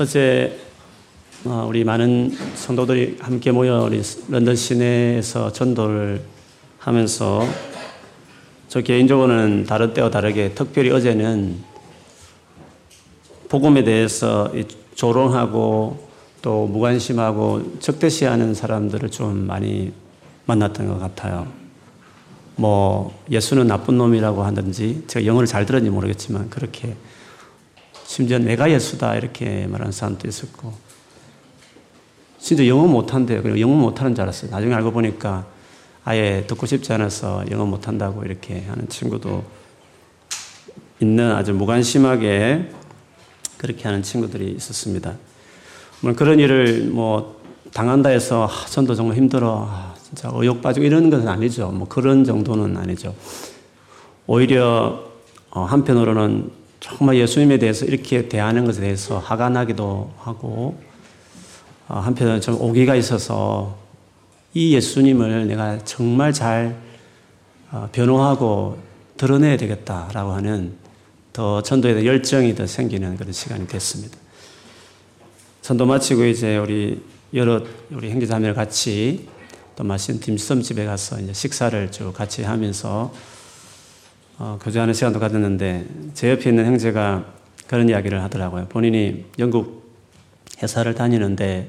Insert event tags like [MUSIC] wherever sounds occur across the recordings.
어제 어, 우리 많은 성도들이 함께 모여 런던 시내에서 전도를 하면서 저 개인적으로는 다른 때와 다르게 특별히 어제는 복음에 대해서 조롱하고 또 무관심하고 적대시하는 사람들을 좀 많이 만났던 것 같아요. 뭐 예수는 나쁜 놈이라고 하든지 제가 영어를 잘 들었는지 모르겠지만 그렇게 심지어 내가 예수다 이렇게 말하는 사람도 있었고 진짜 영어 못한대요. 그리고 영어 못하는 줄 알았어요. 나중에 알고 보니까 아예 듣고 싶지 않아서 영어 못한다고 이렇게 하는 친구도 있는 아주 무관심하게 그렇게 하는 친구들이 있었습니다. 뭐 그런 일을 뭐 당한다 해서 아, 전도 정말 힘들어. 아, 진짜 의욕 빠지고 이런 것은 아니죠. 뭐 그런 정도는 아니죠. 오히려 어, 한편으로는 정말 예수님에 대해서 이렇게 대하는 것에 대해서 화가 나기도 하고 어, 한편으로는 좀 오기가 있어서 이 예수님을 내가 정말 잘 어, 변호하고 드러내야 되겠다라고 하는 더 전도에 대한 열정이 더 생기는 그런 시간이 됐습니다. 전도 마치고 이제 우리 여러 우리 형제자매를 같이 또 맛있는 딤섬 집에 가서 이제 식사를 쭉 같이 하면서 어, 교제하는 시간도 가졌는데 제 옆에 있는 형제가 그런 이야기를 하더라고요. 본인이 영국 회사를 다니는데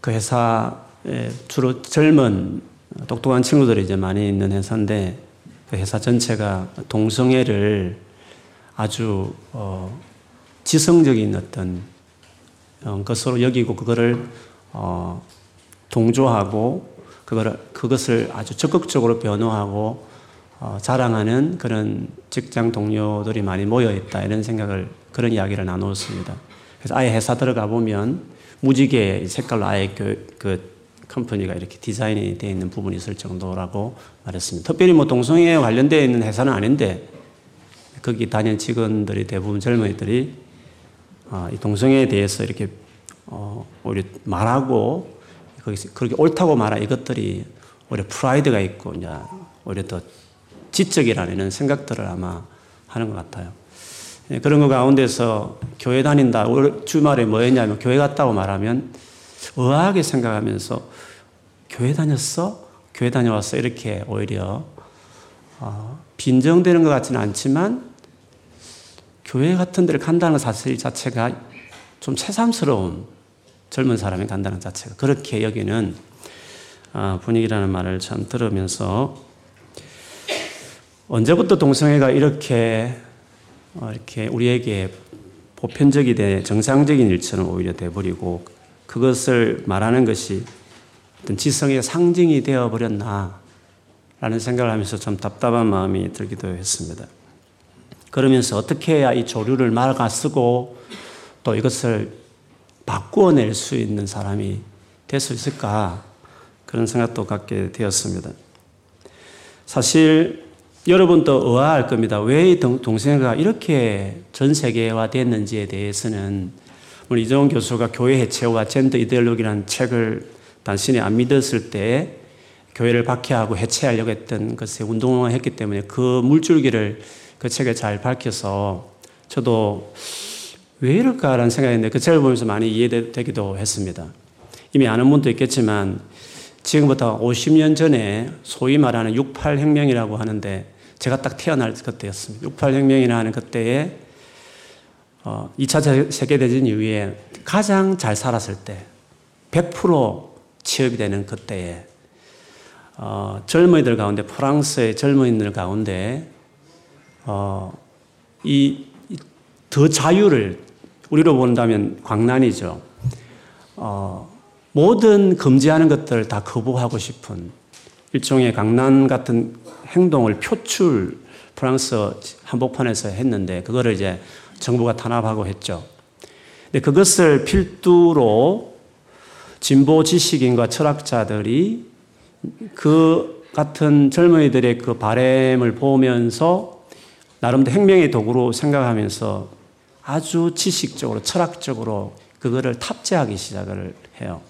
그 회사에 주로 젊은 똑똑한 친구들이 이제 많이 있는 회사인데 그 회사 전체가 동성애를 아주 어, 지성적인 어떤 어, 것으로 여기고 그거를 어, 동조하고 그거를 그것을 아주 적극적으로 변호하고 어, 자랑하는 그런 직장 동료들이 많이 모여 있다 이런 생각을 그런 이야기를 나누었습니다. 그래서 아예 회사 들어가 보면 무지개 색깔로 아예 그, 그 company가 이렇게 디자인이 되어 있는 부분이 있을 정도라고 말했습니다. 특별히 뭐 동성애에 관련되어 있는 회사는 아닌데 거기 다니는 직원들이 대부분 젊은이들이 어, 이 동성애에 대해서 이렇게 어, 오히려 말하고 거기서 그렇게 옳다고 말하 이것들이 오히려 프라이드가 있고 이제 오히려 더 지적이라는 생각들을 아마 하는 것 같아요. 예, 그런 것 가운데서 교회 다닌다. 주말에 뭐 했냐면 교회 갔다고 말하면 의아하게 생각하면서 교회 다녔어? 교회 다녀왔어? 이렇게 오히려 어, 빈정되는 것 같지는 않지만 교회 같은 데를 간다는 사실 자체가 좀 새삼스러운 젊은 사람이 간다는 자체가 그렇게 여기는 어, 분위기라는 말을 참 들으면서 언제부터 동성애가 이렇게 어, 이렇게 우리에게 보편적이 돼 정상적인 일처럼 오히려 돼버리고 그것을 말하는 것이 어떤 지성의 상징이 되어 버렸나 라는 생각을 하면서 좀 답답한 마음이 들기도 했습니다. 그러면서 어떻게 해야 이 조류를 말아 쓰고 또 이것을 바꾸어낼 수 있는 사람이 될 수 있을까 그런 생각도 갖게 되었습니다. 사실 여러분도 의아할 겁니다. 왜 동생애가 이렇게 전 세계화 됐는지에 대해서는 우리 이정훈 교수가 교회 해체와 젠더 이데올로기라는 책을 단순히 안 믿었을 때 교회를 박해하고 해체하려고 했던 것에 운동을 했기 때문에 그 물줄기를 그 책에 잘 밝혀서 저도 왜 이럴까라는 생각했는데 그 책을 보면서 많이 이해되기도 했습니다. 이미 아는 분도 있겠지만 지금부터 50년 전에 소위 말하는 68혁명이라고 하는데 제가 딱 태어날 그때였습니다. 68혁명이라 하는 그때에 어, 2차 세계대전 이후에 가장 잘 살았을 때, 100% 취업이 되는 그때에, 어, 젊은이들 가운데, 프랑스의 젊은이들 가운데, 어, 이, 더 자유를, 우리로 본다면 광란이죠. 어, 모든 금지하는 것들을 다 거부하고 싶은 일종의 강난 같은 행동을 표출 프랑스 한복판에서 했는데 그거를 이제 정부가 탄압하고 했죠. 근데 그것을 필두로 진보 지식인과 철학자들이 그 같은 젊은이들의 그 바램을 보면서 나름대로 혁명의 도구로 생각하면서 아주 지식적으로 철학적으로 그거를 탑재하기 시작을 해요.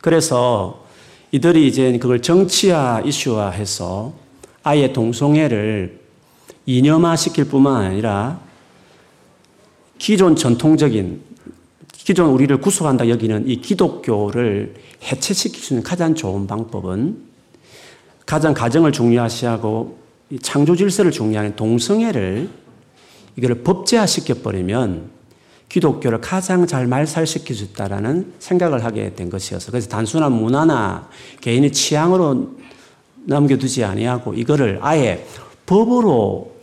그래서 이들이 이제 그걸 정치화, 이슈화해서 아예 동성애를 이념화 시킬 뿐만 아니라 기존 전통적인 기존 우리를 구속한다 여기는 이 기독교를 해체시킬 수 있는 가장 좋은 방법은 가장 가정을 중요시하고 창조 질서를 중요하는 동성애를 이거를 법제화 시켜 버리면 기독교를 가장 잘 말살시킬 수 있다라는 생각을 하게 된 것이어서 그래서 단순한 문화나 개인의 취향으로 남겨두지 아니하고 이거를 아예 법으로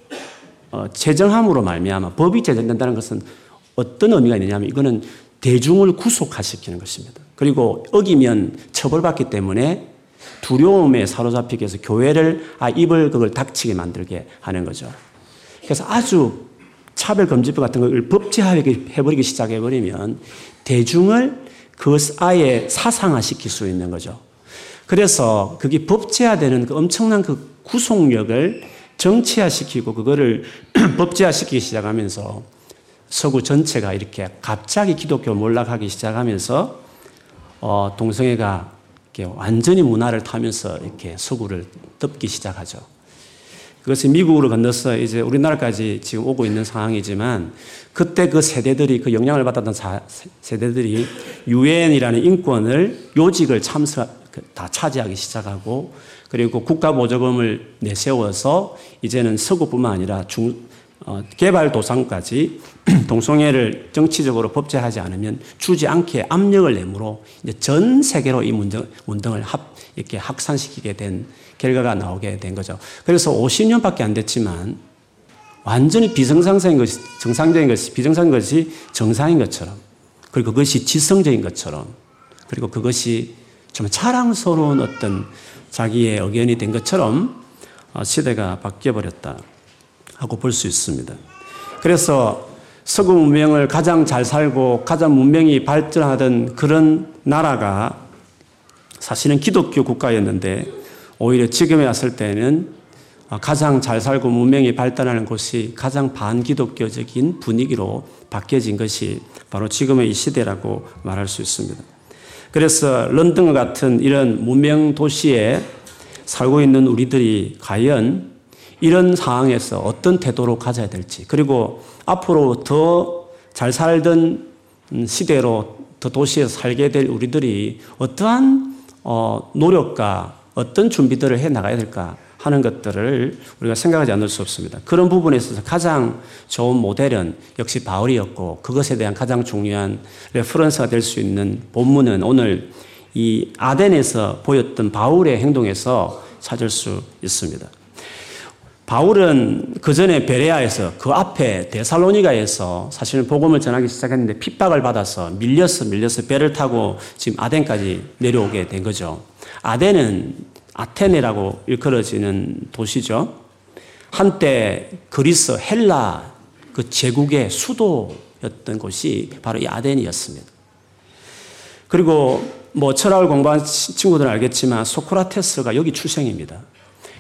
어, 제정함으로 말미암아 법이 제정된다는 것은 어떤 의미가 있느냐면 이거는 대중을 구속화시키는 것입니다. 그리고 어기면 처벌받기 때문에 두려움에 사로잡히게 해서 교회를 아 입을 그걸 닥치게 만들게 하는 거죠. 그래서 아주 차별금지법 같은 걸 법제화해버리기 시작해버리면 대중을 그 아예 사상화시킬 수 있는 거죠. 그래서 그게 법제화되는 그 엄청난 그 구속력을 정치화시키고 그거를 [CLEARS THROAT] 법제화시키기 시작하면서 서구 전체가 이렇게 갑자기 기독교 몰락하기 시작하면서 어, 동성애가 이렇게 완전히 문화를 타면서 이렇게 서구를 덮기 시작하죠. 그것이 미국으로 건너서 이제 우리나라까지 지금 오고 있는 상황이지만 그때 그 세대들이 그 영향을 받았던 세대들이 유엔이라는 인권을 요직을 참석 그다 차지하기 시작하고 그리고 국가 보조금을 내세워서 이제는 서구뿐만 아니라 중 어, 개발 도상까지 [CLEARS THROAT] 동성애를 정치적으로 법제하지 않으면 주지 않게 압력을 내므로 이제 전 세계로 이 문등, 운동을 합, 이렇게 확산시키게 된 결과가 나오게 된 거죠. 그래서 50년밖에 안 됐지만 완전히 비정상적인 것이, 정상적인 것이, 비정상인 것이 정상인 것처럼 그리고 그것이 지성적인 것처럼 그리고 그것이 좀 자랑스러운 어떤 자기의 의견이 된 것처럼 어, 시대가 바뀌어 버렸다. 하고 볼 수 있습니다. 그래서 서구 문명을 가장 잘 살고 가장 문명이 발전하던 그런 나라가 사실은 기독교 국가였는데 오히려 지금에 왔을 때는 가장 잘 살고 문명이 발달하는 곳이 가장 반기독교적인 분위기로 바뀌어진 것이 바로 지금의 이 시대라고 말할 수 있습니다. 그래서 런던과 같은 이런 문명 도시에 살고 있는 우리들이 과연 이런 상황에서 어떤 태도로 가져야 될지, 그리고 앞으로 더 잘 살던 시대로 더 도시에서 살게 될 우리들이 어떠한 어, 노력과 어떤 준비들을 해 나가야 될까 하는 것들을 우리가 생각하지 않을 수 없습니다. 그런 부분에 있어서 가장 좋은 모델은 역시 바울이었고 그것에 대한 가장 중요한 reference가 될 수 있는 본문은 오늘 이 아덴에서 보였던 바울의 행동에서 찾을 수 있습니다. 바울은 그 전에 베레아에서 그 앞에 데살로니가에서 사실은 복음을 전하기 시작했는데 핍박을 받아서 밀려서 밀려서 배를 타고 지금 아덴까지 내려오게 된 거죠. 아덴은 아테네라고 일컬어지는 도시죠. 한때 그리스 헬라 그 제국의 수도였던 곳이 바로 이 아덴이었습니다. 그리고 뭐 철학을 공부한 친구들은 알겠지만 소크라테스가 여기 출생입니다.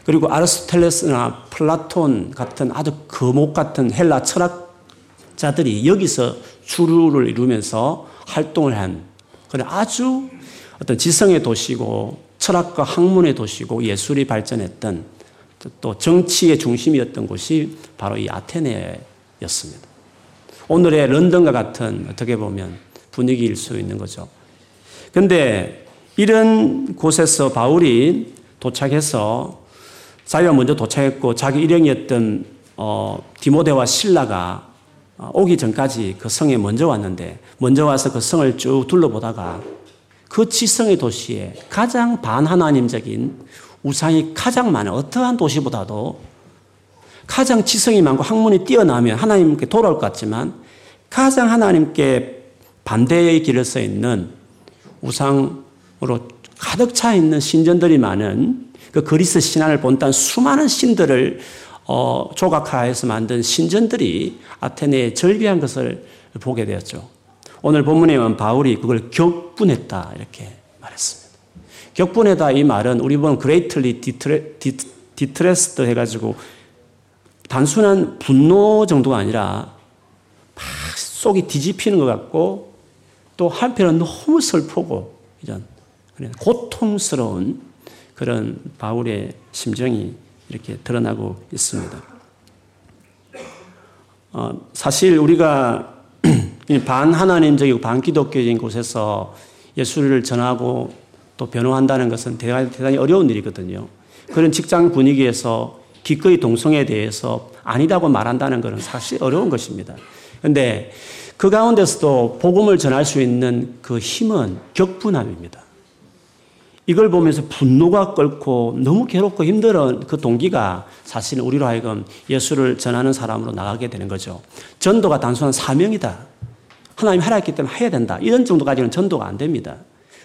그리고 아리스토텔레스나 플라톤 같은 아주 거목 같은 헬라 철학자들이 여기서 주류를 이루면서 활동을 한 그런 아주 어떤 지성의 도시고 철학과 학문의 도시고 예술이 발전했던 또 정치의 중심이었던 곳이 바로 이 아테네였습니다. 오늘의 런던과 같은 어떻게 보면 분위기일 수 있는 거죠. 근데 이런 곳에서 바울이 도착해서 자기가 먼저 도착했고 자기 일행이었던 어, 디모데와 신라가 어, 오기 전까지 그 성에 먼저 왔는데 먼저 와서 그 성을 쭉 둘러보다가 그 지성의 도시에 가장 반하나님적인 우상이 가장 많은 어떠한 도시보다도 가장 지성이 많고 학문이 뛰어나면 하나님께 돌아올 것 같지만 가장 하나님께 반대의 길을 서 있는 우상으로 가득 차 있는 신전들이 많은 그 그리스 신화를 본딴 수많은 신들을 어, 조각화해서 만든 신전들이 아테네에 절비한 것을 보게 되었죠. 오늘 본문에 보면 바울이 그걸 격분했다 이렇게 말했습니다. 격분했다 이 말은 우리 보면 greatly distressed 해가지고 단순한 분노 정도가 아니라 막 속이 뒤집히는 것 같고 또 한편은 너무 슬프고 이런 고통스러운 그런 바울의 심정이 이렇게 드러나고 있습니다. 어, 사실 우리가 반 하나님적이고 반 기독교적인 곳에서 예수를 전하고 또 변호한다는 것은 대단히 어려운 일이거든요. 그런 직장 분위기에서 기꺼이 동성애에 대해서 아니라고 말한다는 것은 사실 어려운 것입니다. 그런데 그 가운데서도 복음을 전할 수 있는 그 힘은 격분함입니다. 이걸 보면서 분노가 끓고 너무 괴롭고 힘들은 그 동기가 사실 우리로 하여금 예수를 전하는 사람으로 나가게 되는 거죠. 전도가 단순한 사명이다. 하나님 하라 했기 때문에 해야 된다. 이런 정도까지는 전도가 안 됩니다.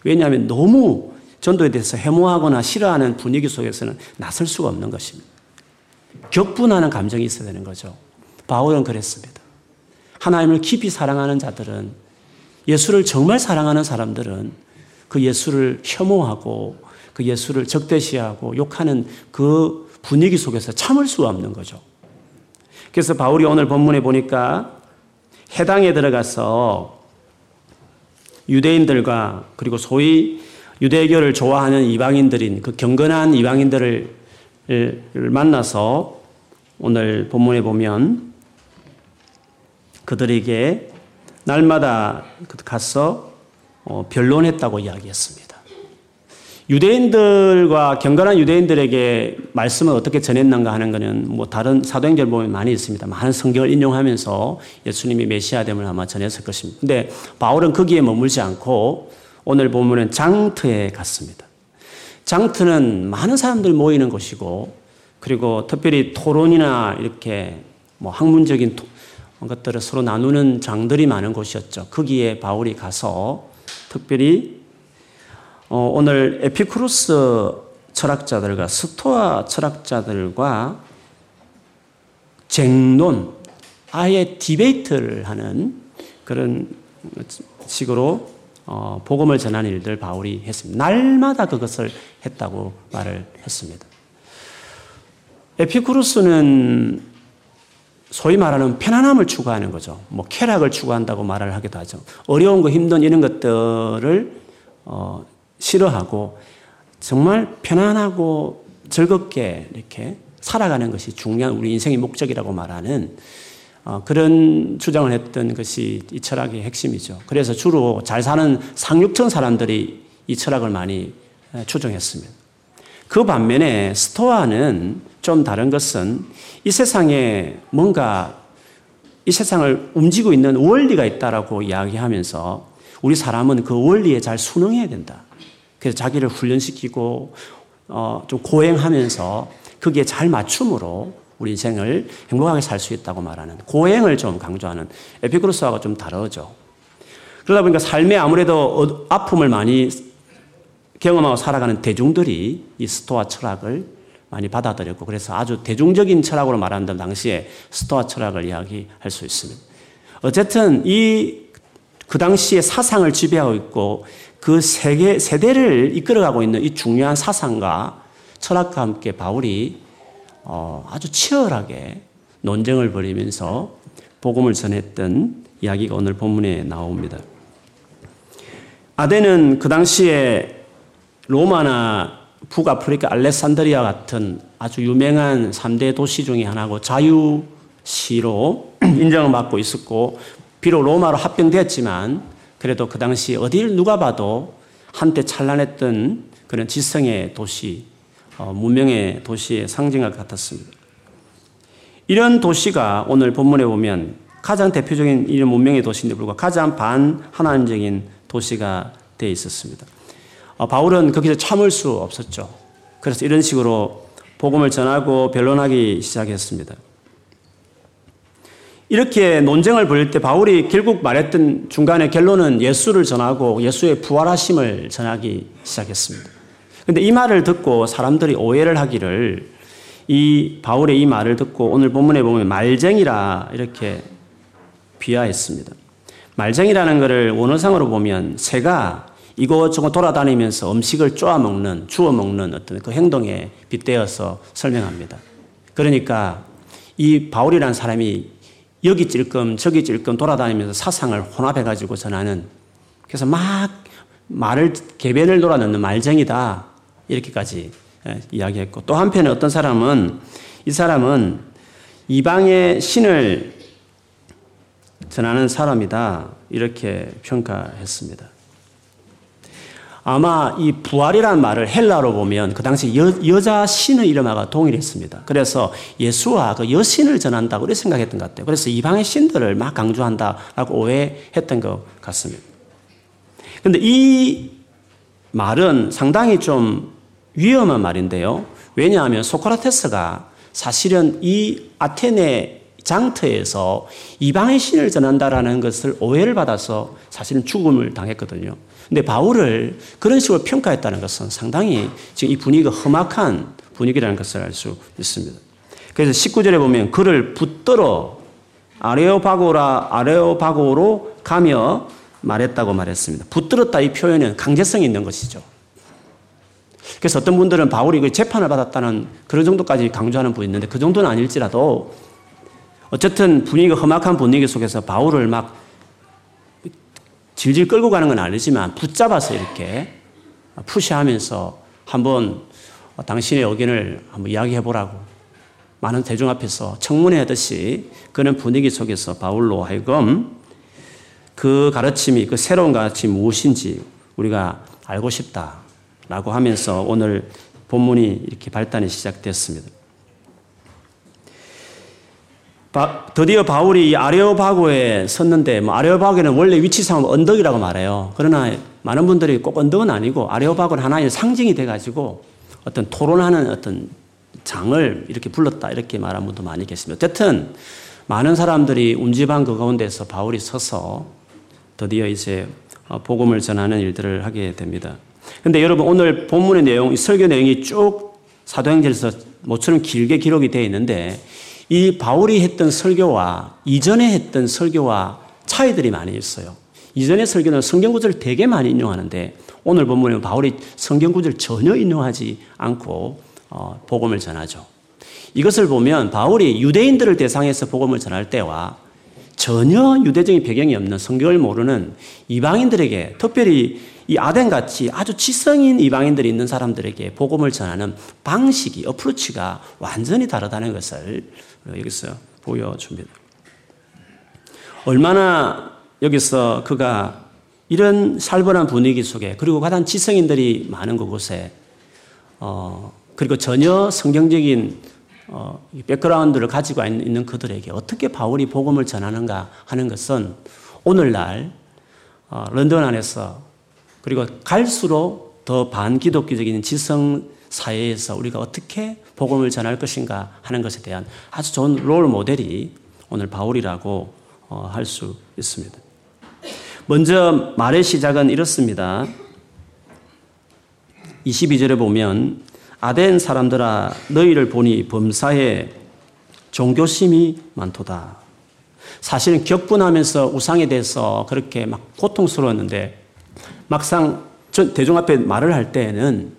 왜냐하면 너무 전도에 대해서 해모하거나 싫어하는 분위기 속에서는 나설 수가 없는 것입니다. 격분하는 감정이 있어야 되는 거죠. 바울은 그랬습니다. 하나님을 깊이 사랑하는 자들은 예수를 정말 사랑하는 사람들은 그 예수를 혐오하고 그 예수를 적대시하고 욕하는 그 분위기 속에서 참을 수가 없는 거죠. 그래서 바울이 오늘 본문에 보니까 해당에 들어가서 유대인들과 그리고 소위 유대교를 좋아하는 이방인들인 그 경건한 이방인들을 만나서 오늘 본문에 보면 그들에게 날마다 가서 어, 변론했다고 이야기했습니다. 유대인들과 경건한 유대인들에게 말씀을 어떻게 전했는가 하는 것은 뭐 다른 사도행전 보면 많이 있습니다. 많은 성경을 인용하면서 예수님이 메시아됨을 아마 전했을 것입니다. 근데 바울은 거기에 머물지 않고 오늘 보면은 장터에 갔습니다. 장터는 많은 사람들 모이는 곳이고 그리고 특별히 토론이나 이렇게 뭐 학문적인 것들을 서로 나누는 장들이 많은 곳이었죠. 거기에 바울이 가서 특별히 어, 오늘 에피쿠루스 철학자들과 스토아 철학자들과 쟁론, 아예 debate를 하는 그런 식으로 어, 복음을 전하는 일들 바울이 했습니다. 날마다 그것을 했다고 말을 했습니다. 에피쿠루스는 소위 말하는 편안함을 추구하는 거죠. 뭐 쾌락을 추구한다고 말을 하기도 하죠. 어려운 거 힘든 이런 것들을 어, 싫어하고 정말 편안하고 즐겁게 이렇게 살아가는 것이 중요한 우리 인생의 목적이라고 말하는 어, 그런 주장을 했던 것이 이 철학의 핵심이죠. 그래서 주로 잘 사는 상륙층 사람들이 이 철학을 많이 추종했습니다. 그 반면에 스토아는 좀 다른 것은 이 세상에 뭔가 이 세상을 움직이고 있는 원리가 있다라고 이야기하면서 우리 사람은 그 원리에 잘 순응해야 된다. 그래서 자기를 훈련시키고 어, 좀 고행하면서 거기에 잘 맞춤으로 우리 인생을 행복하게 살 수 있다고 말하는 고행을 좀 강조하는 에피크로스하고 좀 다르죠. 그러다 보니까 삶에 아무래도 아픔을 많이 경험하고 살아가는 대중들이 이 스토아 철학을 많이 받아들였고 그래서 아주 대중적인 철학으로 말한다면 당시에 스토아 철학을 이야기할 수 있습니다. 어쨌든 이 그 당시에 사상을 지배하고 있고 그 세계 세대를 이끌어가고 있는 이 중요한 사상과 철학과 함께 바울이 어, 아주 치열하게 논쟁을 벌이면서 복음을 전했던 이야기가 오늘 본문에 나옵니다. 아덴은 그 당시에 로마나 북아프리카 알렉산드리아 같은 아주 유명한 3대 도시 중의 하나고 자유시로 [CLEARS THROAT] 인정을 받고 있었고 비록 로마로 합병되었지만 그래도 그 당시 어디를 누가 봐도 한때 찬란했던 그런 지성의 도시, 어, 문명의 도시의 상징과 같았습니다. 이런 도시가 오늘 본문에 보면 가장 대표적인 이런 문명의 도시인데 불구하고 가장 반하나님적인 도시가 되어 있었습니다. 어, 바울은 거기서 참을 수 없었죠. 그래서 이런 식으로 복음을 전하고 변론하기 시작했습니다. 이렇게 논쟁을 벌일 때 바울이 결국 말했던 중간에 결론은 예수를 전하고 예수의 부활하심을 전하기 시작했습니다. 근데 이 말을 듣고 사람들이 오해를 하기를 이 바울의 이 말을 듣고 오늘 본문에 보면 말쟁이라 이렇게 비하했습니다. 말쟁이라는 것을 원어상으로 보면 새가 이곳저곳 돌아다니면서 음식을 쪼아 먹는, 주워 먹는 어떤 그 행동에 빗대어서 설명합니다. 그러니까 이 바울이라는 사람이 여기 찔끔 저기 찔끔 돌아다니면서 사상을 혼합해가지고 전하는 그래서 막 말을 개변을 돌아넣는 말쟁이다 이렇게까지 예, 이야기했고 또 한편에 어떤 사람은 이 사람은 이방의 신을 전하는 사람이다. 이렇게 평가했습니다. 아마 이 부활이라는 말을 헬라로 보면 그 당시 여, 여자 신의 이름하고 동일했습니다. 그래서 예수와 그 여신을 전한다고 그렇게 생각했던 것 같아요. 그래서 이방의 신들을 막 강조한다라고 오해했던 것 같습니다. 근데 이 말은 상당히 좀 위험한 말인데요. 왜냐하면 소크라테스가 사실은 이 아테네 장터에서 이방의 신을 전한다라는 것을 오해를 받아서 사실은 죽음을 당했거든요. 근데 바울을 그런 식으로 평가했다는 것은 상당히 지금 이 분위기가 험악한 분위기라는 것을 알 수 있습니다. 그래서 19절에 보면 그를 붙들어 아레오바고라 아레오바고로 가며 말했다고 말했습니다. 붙들었다 이 표현은 강제성이 있는 것이죠. 그래서 어떤 분들은 바울이 그 재판을 받았다는 그런 정도까지 강조하는 분이 있는데 그 정도는 아닐지라도 어쨌든 분위기가 험악한 분위기 속에서 바울을 막 질질 끌고 가는 건 아니지만 붙잡아서 이렇게 푸시하면서 한번 당신의 의견을 한번 이야기해 보라고 많은 대중 앞에서 청문회 하듯이 그런 분위기 속에서 바울로 하여금 그 가르침이 그 새로운 가르침이 무엇인지 우리가 알고 싶다라고 하면서 오늘 본문이 이렇게 발단이 시작됐습니다. 바, 드디어 바울이 아레오바고에 섰는데 뭐 아레오바고는 원래 위치상 언덕이라고 말해요. 그러나 많은 분들이 꼭 언덕은 아니고 아레오바고는 하나의 상징이 돼가지고 어떤 토론하는 어떤 장을 이렇게 불렀다 이렇게 말하는 분도 많이 계십니다. 어쨌든 많은 사람들이 운지방 그 가운데서 바울이 서서 드디어 이제 어, 복음을 전하는 일들을 하게 됩니다. 근데 여러분 오늘 본문의 내용, 설교 내용이 쭉 사도행전에서 모처럼 길게 기록이 되어 있는데 이 바울이 했던 설교와 이전에 했던 설교와 차이들이 많이 있어요. 이전의 설교는 성경 구절을 되게 많이 인용하는데 오늘 본문에 바울이 성경 구절을 전혀 인용하지 않고 어, 복음을 전하죠. 이것을 보면 바울이 유대인들을 대상해서 복음을 전할 때와 전혀 유대적인 배경이 없는 성경을 모르는 이방인들에게 특별히 이 아덴 같이 아주 지성인 이방인들이 있는 사람들에게 복음을 전하는 방식이 어프로치가 완전히 다르다는 것을 여기서 보여줍니다. 얼마나 여기서 그가 이런 살벌한 분위기 속에 그리고 가장 지성인들이 많은 그곳에 어, 그리고 전혀 성경적인 어, 백그라운드를 가지고 있는 그들에게 어떻게 바울이 복음을 전하는가 하는 것은 오늘날 어, 런던 안에서 그리고 갈수록 더 반기독교적인 지성 사회에서 우리가 어떻게 복음을 전할 것인가 하는 것에 대한 아주 좋은 롤 모델이 오늘 바울이라고 어, 할수 있습니다. 먼저 말의 시작은 이렇습니다. 22절에 보면 아덴 사람들아 너희를 보니 범사에 종교심이 많도다. 사실은 격분하면서 우상에 대해서 그렇게 막 고통스러웠는데 막상 대중 앞에 말을 할 때에는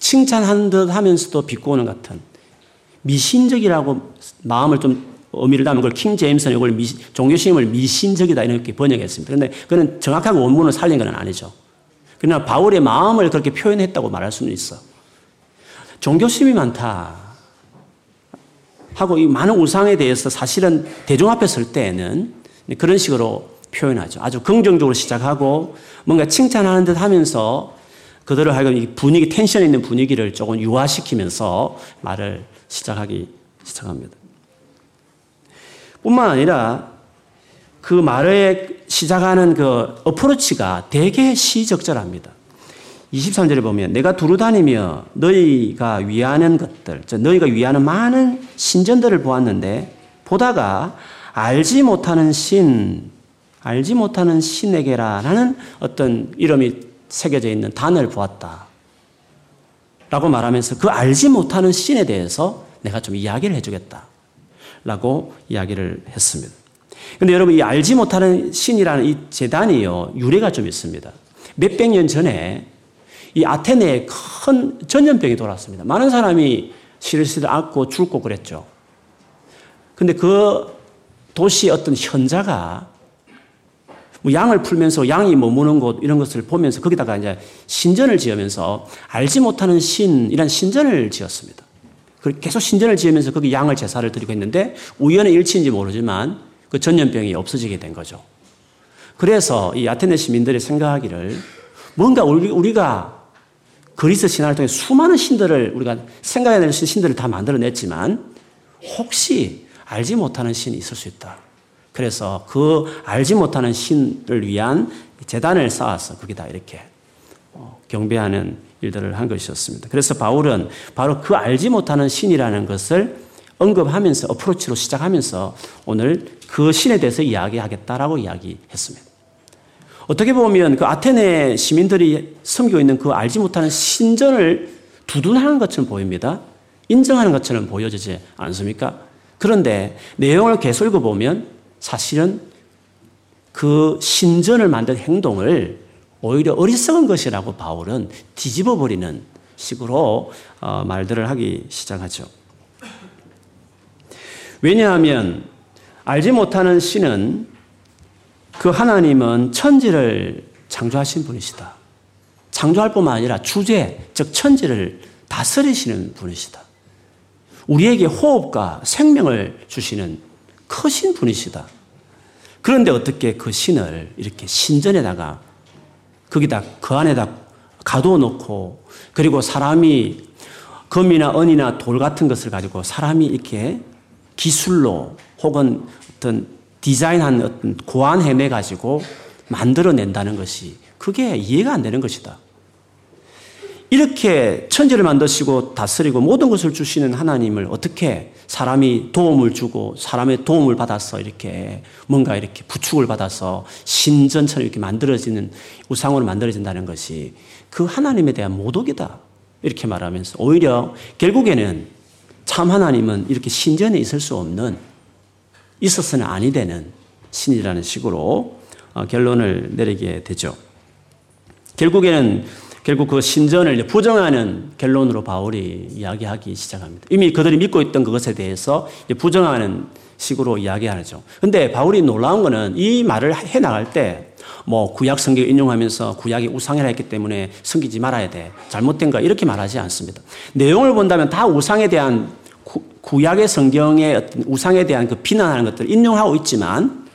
칭찬하는 듯 하면서도 비꼬는 같은 미신적이라고 마음을 좀 의미를 담은 걸 킹 제임스는 이걸 미, 종교심을 미신적이다 이렇게 번역했습니다. 그런데 그는 정확하게 원문을 살린 건 아니죠. 그러나 바울의 마음을 그렇게 표현했다고 말할 수는 있어. 종교심이 많다. 하고 이 많은 우상에 대해서 사실은 대중 앞에 설 때에는 그런 식으로 표현하죠. 아주 긍정적으로 시작하고 뭔가 칭찬하는 듯 하면서 그들을 하여금 이 분위기, 텐션 있는 분위기를 조금 유화시키면서 말을 시작하기 시작합니다. 뿐만 아니라 그 말에 시작하는 그 어프로치가 되게 시적절합니다. 23절에 보면 내가 두루 다니며 너희가 위하는 것들, 너희가 위하는 많은 신전들을 보았는데 보다가 알지 못하는 신, 알지 못하는 신에게라라는 어떤 이름이 새겨져 있는 단을 보았다. 라고 말하면서 그 알지 못하는 신에 대해서 내가 좀 이야기를 해주겠다. 라고 이야기를 했습니다. 근데 여러분, 이 알지 못하는 신이라는 이 재단이요, 유래가 좀 있습니다. 몇백 년 전에 이 아테네에 큰 전염병이 돌았습니다. 많은 사람이 시리시를 앓고 죽고 그랬죠. 근데 그 도시 어떤 현자가 뭐 양을 풀면서 양이 머무는 곳 이런 것을 보면서 거기다가 이제 신전을 지으면서 알지 못하는 신 이런 신전을 지었습니다. 계속 신전을 지으면서 거기 양을 제사를 드리고 있는데 우연의 일치인지 모르지만 그 전염병이 없어지게 된 거죠. 그래서 이 아테네 시민들이 생각하기를 뭔가 우리, 가 그리스 신화를 통해 수많은 신들을 우리가 생각해야 될 신들을 다 만들어냈지만 혹시 알지 못하는 신이 있을 수 있다. 그래서 그 알지 못하는 신을 위한 재단을 쌓아서 거기다 이렇게 어, 경배하는 일들을 한 것이었습니다. 그래서 바울은 바로 그 알지 못하는 신이라는 것을 언급하면서 어프로치로 시작하면서 오늘 그 신에 대해서 이야기하겠다라고 이야기했습니다. 어떻게 보면 그 아테네 시민들이 섬기고 있는 그 알지 못하는 신전을 두둔하는 것처럼 보입니다. 인정하는 것처럼 보여지지 않습니까? 그런데 내용을 계속 읽어보면 사실은 그 신전을 만든 행동을 오히려 어리석은 것이라고 바울은 뒤집어 버리는 식으로 어, 말들을 하기 시작하죠. 왜냐하면 알지 못하는 신은 그 하나님은 천지를 창조하신 분이시다. 창조할 뿐만 아니라 주제, 즉 천지를 다스리시는 분이시다. 우리에게 호흡과 생명을 주시는 크신 분이시다. 그런데 어떻게 그 신을 이렇게 신전에다가 거기다 그 안에다 가두어 놓고 그리고 사람이 금이나 은이나 돌 같은 것을 가지고 사람이 이렇게 기술로 혹은 어떤 디자인한 어떤 고안 헤매 가지고 만들어낸다는 것이 그게 이해가 안 되는 것이다. 이렇게 천지를 만드시고 다스리고 모든 것을 주시는 하나님을 어떻게 사람이 도움을 주고 사람의 도움을 받아서 이렇게 뭔가 이렇게 부축을 받아서 신전처럼 이렇게 만들어지는 우상으로 만들어진다는 것이 그 하나님에 대한 모독이다. 이렇게 말하면서 오히려 결국에는 참 하나님은 이렇게 신전에 있을 수 없는 있어서는 아니 되는 신이라는 식으로 어, 결론을 내리게 되죠. 결국에는 결국 그 신전을 부정하는 결론으로 바울이 이야기하기 시작합니다. 이미 그들이 믿고 있던 그것에 대해서 부정하는 식으로 이야기하죠. 근데 바울이 놀라운 거는 이 말을 해 나갈 때 뭐 구약 성경 인용하면서 구약이 우상이라 했기 때문에 섬기지 말아야 돼. 잘못된 거 이렇게 말하지 않습니다. 내용을 본다면 다 우상에 대한 구, 약의 성경의 어떤 우상에 대한 그 비난하는 것들을 인용하고 있지만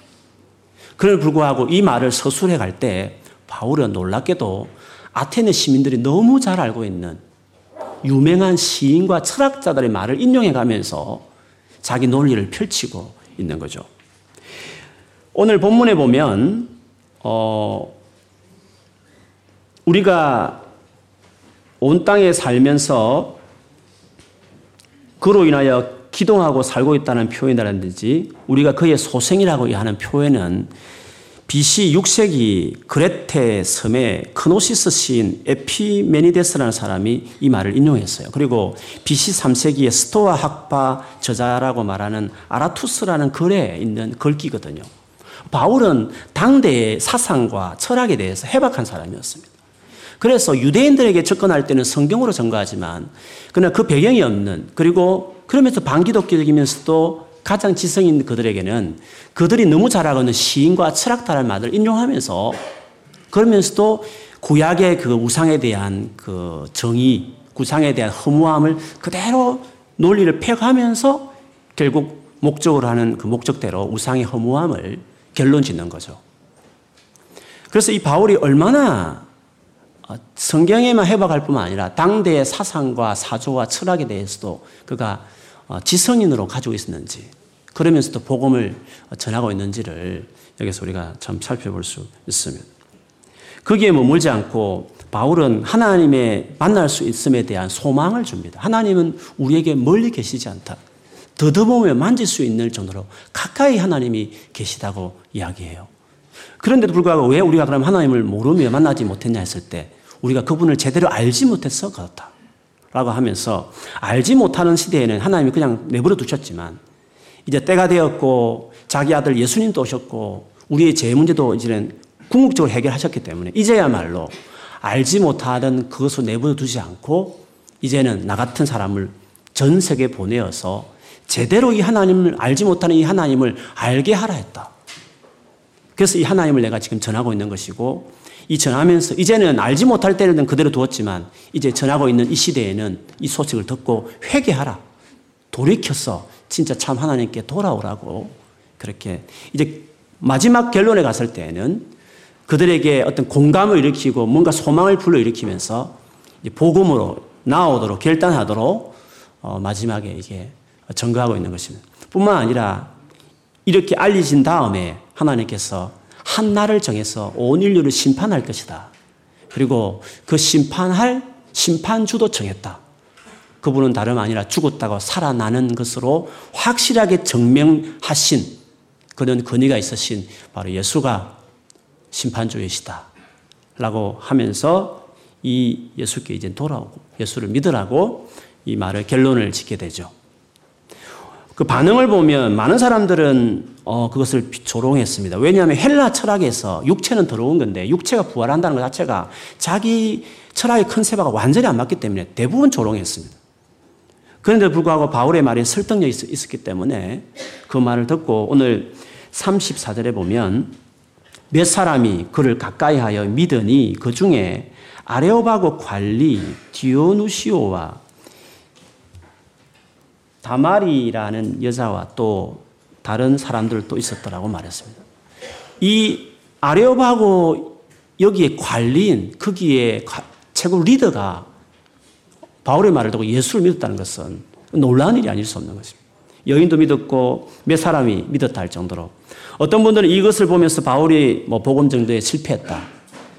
그를 불구하고 이 말을 서술해 갈 때 바울은 놀랍게도 아테네 시민들이 너무 잘 알고 있는 유명한 시인과 철학자들의 말을 인용해 가면서 자기 논리를 펼치고 있는 거죠. 오늘 본문에 보면, 어, 우리가 온 땅에 살면서 그로 인하여 기동하고 살고 있다는 표현이라든지 우리가 그의 소생이라고 하는 표현은 BC 6세기 크레테 섬의 크노소스 시인 에피메니데스라는 사람이 이 말을 인용했어요. 그리고 BC 3세기의 스토아 학파 저자라고 말하는 아라투스라는 글에 있는 글귀거든요. 바울은 당대의 사상과 철학에 대해서 해박한 사람이었습니다. 그래서 유대인들에게 접근할 때는 성경으로 전가하지만 그러나 그 배경이 없는 그리고 그러면서 반기독교적이면서도 가장 지성 있는 그들에게는 그들이 너무 잘 알고 있는 시인과 철학가라는 말을 인용하면서 그러면서도 구약의 그 우상에 대한 그 정의, 구상에 대한 허무함을 그대로 논리를 펴가면서 결국 목적으로 하는 그 목적대로 우상의 허무함을 결론 짓는 거죠. 그래서 이 바울이 얼마나 성경에만 해박할 뿐만 아니라 당대의 사상과 사조와 철학에 대해서도 그가 어, 지성인으로 가지고 있었는지 그러면서도 복음을 전하고 있는지를 여기서 우리가 참 살펴볼 수 있습니다. 거기에 머물지 않고 바울은 하나님의 만날 수 있음에 대한 소망을 줍니다. 하나님은 우리에게 멀리 계시지 않다. 더듬으며 만질 수 있는 정도로 가까이 하나님이 계시다고 이야기해요. 그런데도 불구하고 왜 우리가 그럼 하나님을 모르며 만나지 못했냐 했을 때 우리가 그분을 제대로 알지 못해서 그렇다. 라고 하면서 알지 못하는 시대에는 하나님이 그냥 내버려 두셨지만 이제 때가 되었고 자기 아들 예수님도 오셨고 우리의 제 문제도 이제는 궁극적으로 해결하셨기 때문에 이제야말로 알지 못하던 그것을 내버려 두지 않고 이제는 나 같은 사람을 전 세계에 보내어서 제대로 이 하나님을 알지 못하는 이 하나님을 알게 하라 했다. 그래서 이 하나님을 내가 지금 전하고 있는 것이고 이 전하면서 이제는 알지 못할 때는 그대로 두었지만 이제 전하고 있는 이 시대에는 이 소식을 듣고 회개하라. 돌이켜서 진짜 참 하나님께 돌아오라고 그렇게 이제 마지막 결론에 갔을 때는 그들에게 어떤 공감을 일으키고 뭔가 소망을 불러일으키면서 복음으로 나오도록 결단하도록 어, 마지막에 이게 증거하고 있는 것입니다. 뿐만 아니라 이렇게 알려진 다음에 하나님께서 한 날을 정해서 온 인류를 심판할 것이다. 그리고 그 심판할 심판주도 정했다. 그분은 다름 아니라 죽었다고 살아나는 것으로 확실하게 증명하신 그런 권위가 있으신 바로 예수가 심판주이시다. 라고 하면서 이 예수께 이제 돌아오고 예수를 믿으라고 이 말을 결론을 짓게 되죠. 그 반응을 보면 많은 사람들은 어, 그것을 조롱했습니다. 왜냐하면 헬라 철학에서 육체는 더러운 건데 육체가 부활한다는 것 자체가 자기 철학의 컨셉하고 완전히 안 맞기 때문에 대부분 조롱했습니다. 그런데 불구하고 바울의 말이 설득력이 있었기 때문에 그 말을 듣고 오늘 34절에 보면 몇 사람이 그를 가까이 하여 믿으니 그 중에 아레오바고 관리 디오누시오와 다마리라는 여자와 또 다른 사람들도 있었더라고 말했습니다. 이 아레오바고 여기에 관리인 거기에 최고 리더가 바울의 말을 듣고 예수를 믿었다는 것은 놀라운 일이 아닐 수 없는 것입니다. 여인도 믿었고 몇 사람이 믿었다 할 정도로 어떤 분들은 이것을 보면서 바울이 뭐 복음 정도에 실패했다.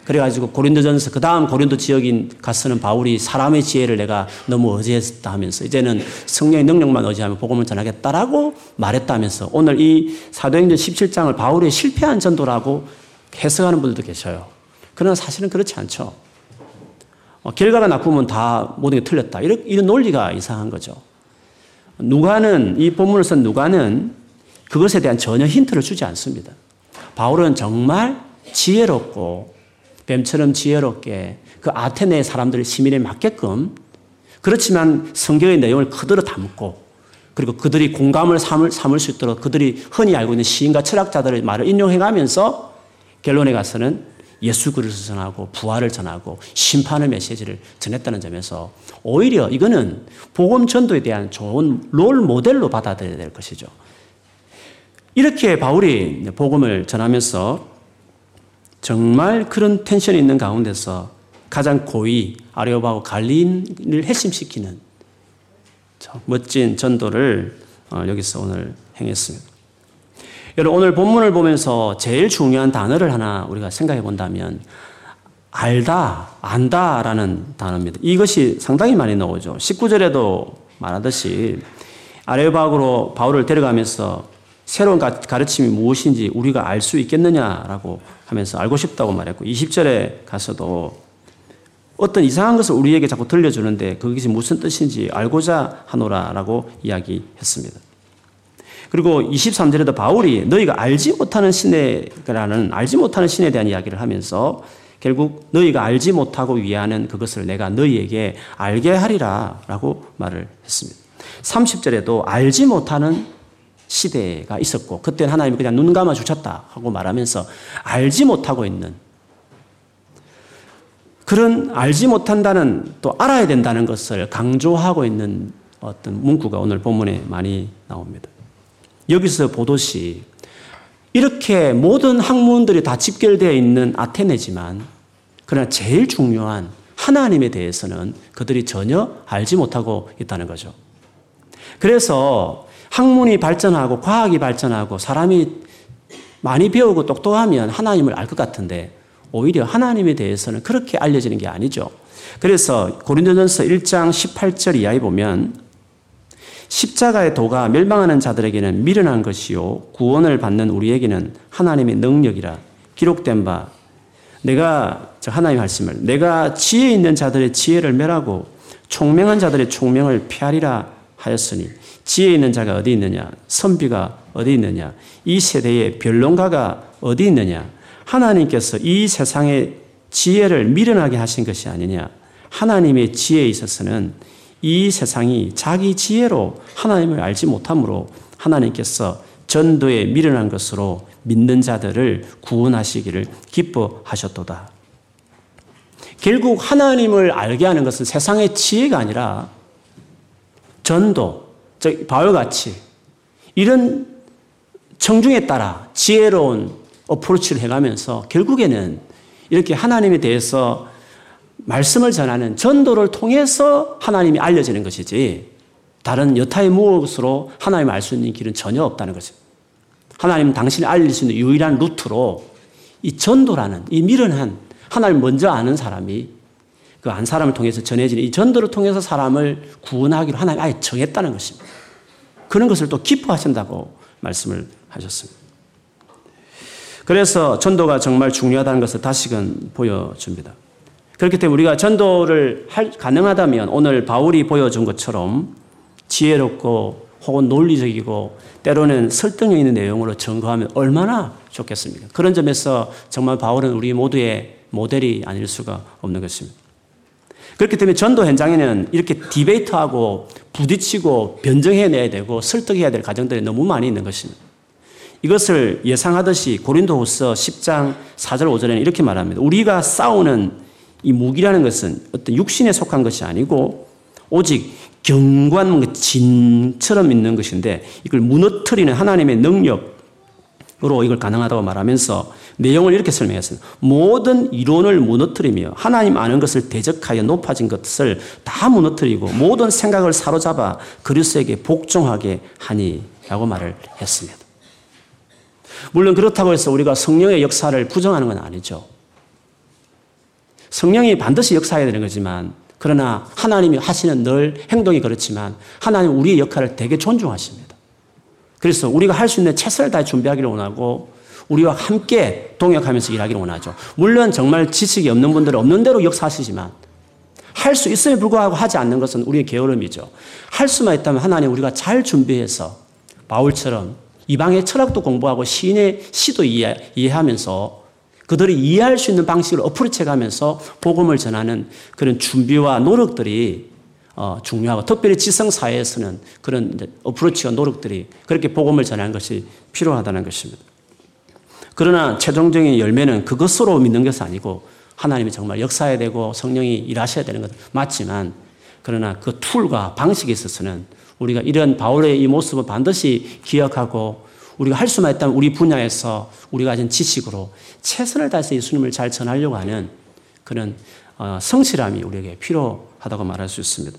그래가지고 고린도전서 그 다음 고린도 지역인 가서는 바울이 사람의 지혜를 내가 너무 의지했다 하면서 이제는 성령의 능력만 의지하면 복음을 전하겠다라고 말했다면서 오늘 이 사도행전 17장을 바울의 실패한 전도라고 해석하는 분들도 계셔요. 그러나 사실은 그렇지 않죠. 어, 결과가 나쁘면 다 모든 게 틀렸다. 이런, 이런 논리가 이상한 거죠. 누가는 이 본문을 쓴 누가는 그것에 대한 전혀 힌트를 주지 않습니다. 바울은 정말 지혜롭고 뱀처럼 지혜롭게 그 아테네 사람들의 시민에 맞게끔 그렇지만 성경의 내용을 그대로 담고 그리고 그들이 공감을 삼을, 삼을 수 있도록 그들이 흔히 알고 있는 시인과 철학자들의 말을 인용해 가면서 결론에 가서는 예수 그리스도 전하고 부활을 전하고 심판의 메시지를 전했다는 점에서 오히려 이거는 복음 전도에 대한 좋은 롤 모델로 받아들여야 될 것이죠. 이렇게 바울이 복음을 전하면서 정말 그런 텐션이 있는 가운데서 가장 고위 아레오바고 갈린을 핵심시키는 멋진 전도를 어, 여기서 오늘 행했습니다. 여러분 오늘 본문을 보면서 제일 중요한 단어를 하나 우리가 생각해 본다면 알다, 안다라는 단어입니다. 이것이 상당히 많이 나오죠. 19절에도 말하듯이 아레오바고로 바울을 데려가면서 새로운 가르침이 무엇인지 우리가 알 수 있겠느냐라고 하면서 알고 싶다고 말했고 20절에 가서도 어떤 이상한 것을 우리에게 자꾸 들려주는데 그것이 무슨 뜻인지 알고자 하노라라고 이야기했습니다. 그리고 23절에도 바울이 너희가 알지 못하는 신에라는 알지 못하는 신에 대한 이야기를 하면서 결국 너희가 알지 못하고 위하는 그것을 내가 너희에게 알게 하리라라고 말을 했습니다. 30절에도 알지 못하는 시대가 있었고 그때는 하나님이 그냥 눈 감아 주셨다 하고 말하면서 알지 못하고 있는 그런 알지 못한다는 또 알아야 된다는 것을 강조하고 있는 어떤 문구가 오늘 본문에 많이 나옵니다. 여기서 보듯이 이렇게 모든 학문들이 다 집결되어 있는 아테네지만 그러나 제일 중요한 하나님에 대해서는 그들이 전혀 알지 못하고 있다는 거죠. 그래서 학문이 발전하고 과학이 발전하고 사람이 많이 배우고 똑똑하면 하나님을 알 것 같은데 오히려 하나님에 대해서는 그렇게 알려지는 게 아니죠. 그래서 고린도전서 1장 18절 이하에 보면 십자가의 도가 멸망하는 자들에게는 미련한 것이요 구원을 받는 우리에게는 하나님의 능력이라 기록된 바 내가 저 하나님 말씀을 내가 지혜 있는 자들의 지혜를 멸하고 총명한 자들의 총명을 피하리라 하였으니 지혜 있는 자가 어디 있느냐? 선비가 어디 있느냐? 이 세대의 변론가가 어디 있느냐? 하나님께서 이 세상의 지혜를 미련하게 하신 것이 아니냐? 하나님의 지혜에 있어서는 이 세상이 자기 지혜로 하나님을 알지 못하므로 하나님께서 전도에 미련한 것으로 믿는 자들을 구원하시기를 기뻐하셨도다. 결국 하나님을 알게 하는 것은 세상의 지혜가 아니라 전도, 바울같이 이런 청중에 따라 지혜로운 어프로치를 해가면서 결국에는 이렇게 하나님에 대해서 말씀을 전하는 전도를 통해서 하나님이 알려지는 것이지 다른 여타의 무엇으로 하나님을 알 수 있는 길은 전혀 없다는 것입니다. 하나님 당신이 알릴 수 있는 유일한 루트로 이 전도라는 이 미련한 하나님 먼저 아는 사람이 그안 사람을 통해서 전해지는 이 전도를 통해서 사람을 구원하기로 하나님 아예 정했다는 것입니다. 그런 것을 또 기뻐하신다고 말씀을 하셨습니다. 그래서 전도가 정말 중요하다는 것을 다시금 보여줍니다. 그렇기 때문에 우리가 전도를 할, 가능하다면 오늘 바울이 보여준 것처럼 지혜롭고 혹은 논리적이고 때로는 설득력 있는 내용으로 증거하면 얼마나 좋겠습니까? 그런 점에서 정말 바울은 우리 모두의 모델이 아닐 수가 없는 것입니다. 그렇기 때문에 전도 현장에는 이렇게 디베이트하고 부딪히고 변정해내야 되고 설득해야 될 과정들이 너무 많이 있는 것입니다. 이것을 예상하듯이 고린도후서 10장 4절 5절에는 이렇게 말합니다. 우리가 싸우는 이 무기라는 것은 어떤 육신에 속한 것이 아니고 오직 경관 진처럼 있는 것인데 이걸 무너뜨리는 하나님의 능력으로 이걸 가능하다고 말하면서 내용을 이렇게 설명했습니다. 모든 이론을 무너뜨리며 하나님 아는 것을 대적하여 높아진 것을 다 무너뜨리고 모든 생각을 사로잡아 그리스에게 복종하게 하니 라고 말을 했습니다. 물론 그렇다고 해서 우리가 성령의 역사를 부정하는 건 아니죠. 성령이 반드시 역사해야 되는 거지만 그러나 하나님이 하시는 늘 행동이 그렇지만 하나님 우리의 역할을 되게 존중하십니다. 그래서 우리가 할 수 있는 최선을 다해 준비하기를 원하고 우리와 함께 동역하면서 일하기를 원하죠. 물론 정말 지식이 없는 분들은 없는 대로 역사하시지만 할 수 있음에 불구하고 하지 않는 것은 우리의 게으름이죠. 할 수만 있다면 하나님 우리가 잘 준비해서 바울처럼 이방의 철학도 공부하고 시인의 시도 이해, 이해하면서 그들이 이해할 수 있는 방식을 어프로치 가면서 복음을 전하는 그런 준비와 노력들이 어, 중요하고 특별히 지성 사회에서는 그런 어프로치와 노력들이 그렇게 복음을 전하는 것이 필요하다는 것입니다. 그러나 최종적인 열매는 그것으로 믿는 것이 아니고 하나님이 정말 역사해야 되고 성령이 일하셔야 되는 것 맞지만 그러나 그 틀과 방식에 있어서는 우리가 이런 바울의 이 모습을 반드시 기억하고 우리가 할 수만 있다면 우리 분야에서 우리가 가진 지식으로 최선을 다해서 예수님을 잘 전하려고 하는 그런 어, 성실함이 우리에게 필요하다고 말할 수 있습니다.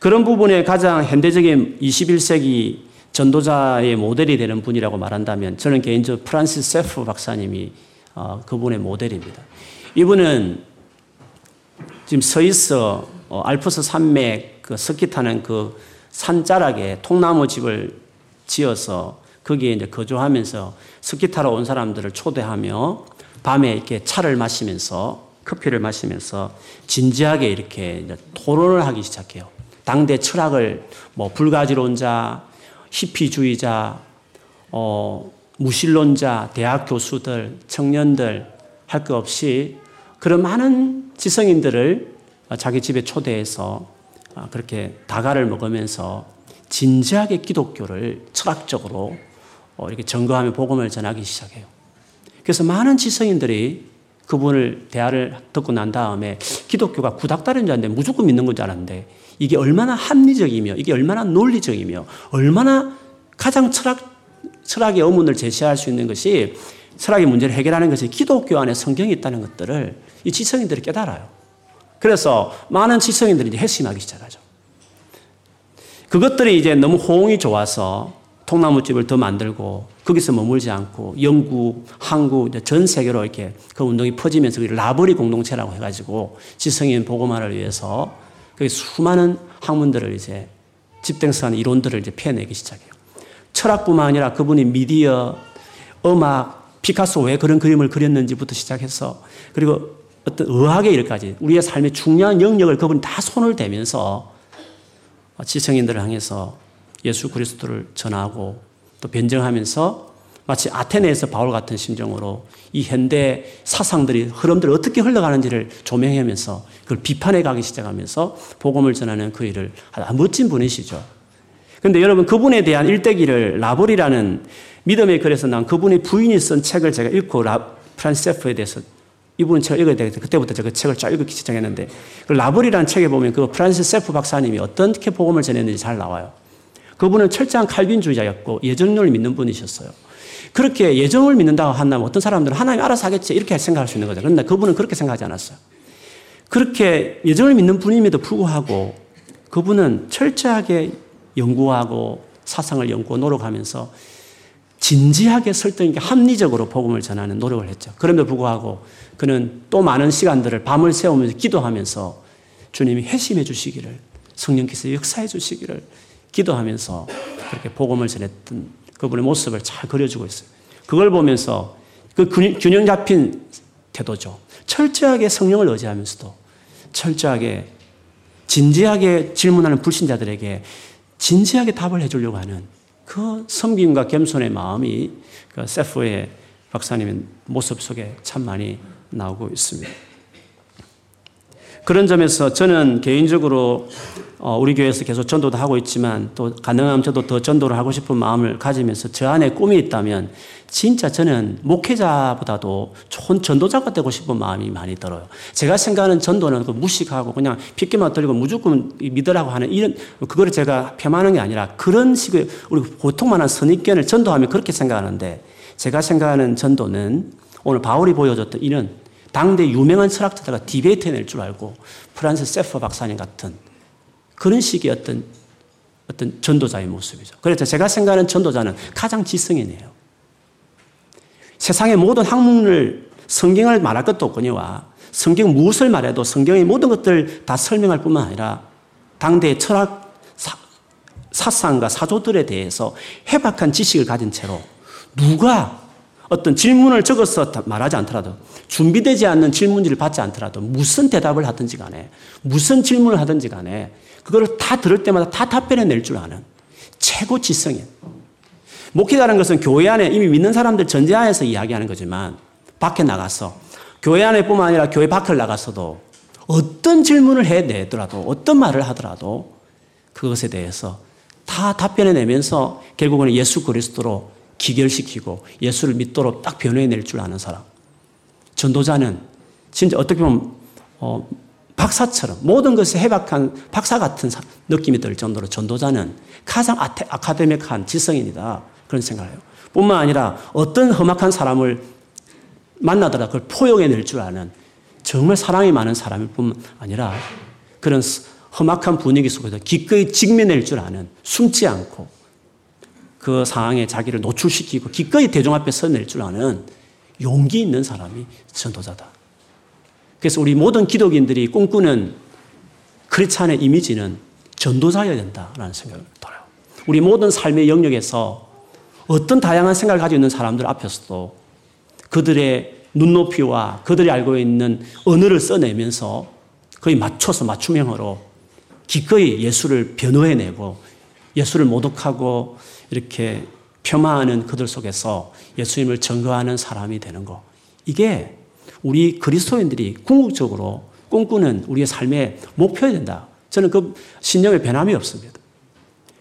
그런 부분에 가장 현대적인 21세기 전도자의 모델이 되는 분이라고 말한다면 저는 개인적으로 프란시스 세퍼 박사님이 어, 그분의 모델입니다. 이분은 지금 서있어 어, 알프스 산맥 그 스키 타는 그 산자락에 통나무 집을 지어서 거기에 이제 거주하면서 스키 타러 온 사람들을 초대하며 밤에 이렇게 차를 마시면서 커피를 마시면서 진지하게 이렇게 토론을 하기 시작해요. 당대 철학을 뭐 불가지론자, 히피주의자, 어, 무신론자, 대학 교수들, 청년들 할 것 없이 그런 많은 지성인들을 자기 집에 초대해서 아, 그렇게 다가를 먹으면서 진지하게 기독교를 철학적으로 어, 이렇게 점거하며 복음을 전하기 시작해요. 그래서 많은 지성인들이 그분을 대화를 듣고 난 다음에 기독교가 구닥다리인 줄 알았는데 무조건 믿는 건 줄 알았는데 이게 얼마나 합리적이며 이게 얼마나 논리적이며 얼마나 가장 철학, 철학의 어문을 제시할 수 있는 것이 철학의 문제를 해결하는 것이 기독교 안에 성경이 있다는 것들을 이 지성인들이 깨달아요. 그래서 많은 지성인들이 이제 회심하기 시작하죠. 그것들이 이제 너무 호응이 좋아서 통나무집을 더 만들고 거기서 머물지 않고 영국, 한국, 전 세계로 이렇게 그 운동이 퍼지면서 라버리 공동체라고 해가지고 지성인 보고만을 위해서 그 수많은 학문들을 이제 집행성한 이론들을 이제 펴내기 시작해요. 철학뿐만 아니라 그분이 미디어, 음악, 피카소 왜 그런 그림을 그렸는지부터 시작해서 그리고 어떤 의학의 일까지 우리의 삶의 중요한 영역을 그분이 다 손을 대면서 지성인들을 향해서 예수 그리스도를 전하고 또 변증하면서 마치 아테네에서 바울 같은 심정으로 이 현대 사상들이 흐름들이 어떻게 흘러가는지를 조명하면서 그걸 비판해 가기 시작하면서 복음을 전하는 그 일을 멋진 분이시죠. 그런데 여러분 그분에 대한 일대기를 라브리라는 믿음의 글에서 난 그분의 부인이 쓴 책을 제가 읽고 라, 프란시스 세퍼에 대해서 이분 책을 읽어야 되겠다. 그때부터 제가 책을 쫙 읽기 시작했는데 그 라브리라는 책에 보면 그 프란시스 세퍼 박사님이 어떻게 복음을 전했는지 잘 나와요. 그분은 철저한 칼빈주의자였고 예정론을 믿는 분이셨어요. 그렇게 예정을 믿는다고 한다면 어떤 사람들은 하나님 알아서 하겠지 이렇게 생각할 수 있는 거죠. 그런데 그분은 그렇게 생각하지 않았어요. 그렇게 예정을 믿는 분임에도 불구하고 그분은 철저하게 연구하고 사상을 연구하고 노력하면서 진지하게 설득 있게 합리적으로 복음을 전하는 노력을 했죠. 그럼에도 불구하고 그는 또 많은 시간들을 밤을 새우면서 기도하면서 주님이 회심해 주시기를 성령께서 역사해 주시기를 기도하면서 그렇게 복음을 전했던 그분의 모습을 잘 그려주고 있어요. 그걸 보면서 그 균형 잡힌 태도죠. 철저하게 성령을 의지하면서도 철저하게 진지하게 질문하는 불신자들에게 진지하게 답을 해주려고 하는 그 섬김과 겸손의 마음이 그 세프의 박사님의 모습 속에 참 많이 나오고 있습니다. 그런 점에서 저는 개인적으로 어, 우리 교회에서 계속 전도도 하고 있지만 또 가능하면 저도 더 전도를 하고 싶은 마음을 가지면서 저 안에 꿈이 있다면 진짜 저는 목회자보다도 좋은 전도자가 되고 싶은 마음이 많이 들어요. 제가 생각하는 전도는 그 무식하고 그냥 피켓만 들고 무조건 믿으라고 하는 이런 그거를 제가 폄하하는 게 아니라 그런 식의 우리 보통만한 선입견을 전도하면 그렇게 생각하는데 제가 생각하는 전도는 오늘 바울이 보여줬던 이런 당대 유명한 철학자와 debate 해낼 줄 알고 프란시스 세퍼 박사님 같은 그런 식의 어떤 어떤 전도자의 모습이죠. 그래서 제가 생각하는 전도자는 가장 지성인이에요. 세상의 모든 학문을 성경을 말할 것도 없거니와 성경 무엇을 말해도 성경의 모든 것들 다 설명할 뿐만 아니라 당대의 철학 사, 사상과 사조들에 대해서 해박한 지식을 가진 채로 누가 어떤 질문을 적어서 말하지 않더라도 준비되지 않는 질문지를 받지 않더라도 무슨 대답을 하든지 간에 무슨 질문을 하든지 간에 그거를 다 들을 때마다 다 답변해 낼 줄 아는 최고 지성인. 목회자라는 것은 교회 안에 이미 믿는 사람들 전제하에서 이야기하는 거지만 밖에 나가서 교회 안에뿐만 아니라 교회 밖을 나가서도 어떤 질문을 해내더라도 어떤 말을 하더라도 그것에 대해서 다 답변해 내면서 결국은 예수 그리스도로 기결시키고 예수를 믿도록 딱 변호해낼 줄 아는 사람. 전도자는 진짜 어떻게 보면 어, 박사처럼 모든 것에 해박한 박사 같은 느낌이 들 정도로 전도자는 가장 아카데믹한 지성인이다. 그런 생각을 해요. 뿐만 아니라 어떤 험악한 사람을 만나더라 그걸 포용해낼 줄 아는 정말 사랑이 많은 사람일 뿐만 아니라 그런 험악한 분위기 속에서 기꺼이 직면할 줄 아는 숨지 않고 그 상황에 자기를 노출시키고 기꺼이 대중 앞에 서낼 줄 아는 용기 있는 사람이 전도자다. 그래서 우리 모든 기독인들이 꿈꾸는 크리스찬의 이미지는 전도자여야 된다라는 생각을 들어요. 우리 모든 삶의 영역에서 어떤 다양한 생각을 가지고 있는 사람들 앞에서도 그들의 눈높이와 그들이 알고 있는 언어를 써내면서 거의 맞춰서 맞춤형으로 기꺼이 예수를 변호해내고 예수를 모독하고 이렇게 폄하하는 그들 속에서 예수님을 증거하는 사람이 되는 거. 이게 우리 그리스도인들이 궁극적으로 꿈꾸는 우리의 삶의 목표야 된다. 저는 그 신념에 변함이 없습니다.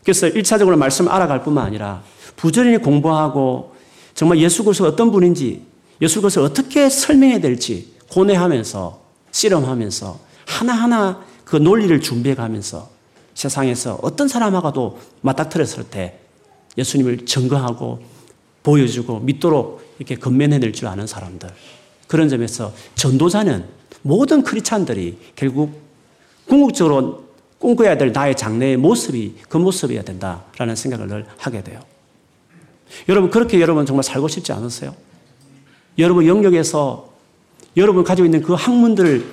그래서 1차적으로 말씀을 알아갈 뿐만 아니라 부지런히 공부하고 정말 예수 그리스도가 어떤 분인지 예수 그리스도를 어떻게 설명해야 될지 고뇌하면서 씨름하면서 하나하나 그 논리를 준비해 가면서 세상에서 어떤 사람하고도 맞닥뜨렸을 때 예수님을 증거하고 보여주고 믿도록 이렇게 건면해낼 줄 아는 사람들. 그런 점에서 전도자는 모든 크리스찬들이 결국 궁극적으로 꿈꿔야 될 나의 장래의 모습이 그 모습이어야 된다라는 생각을 하게 돼요. 여러분 그렇게 여러분 정말 살고 싶지 않으세요? 여러분 영역에서 여러분 가지고 있는 그 학문들을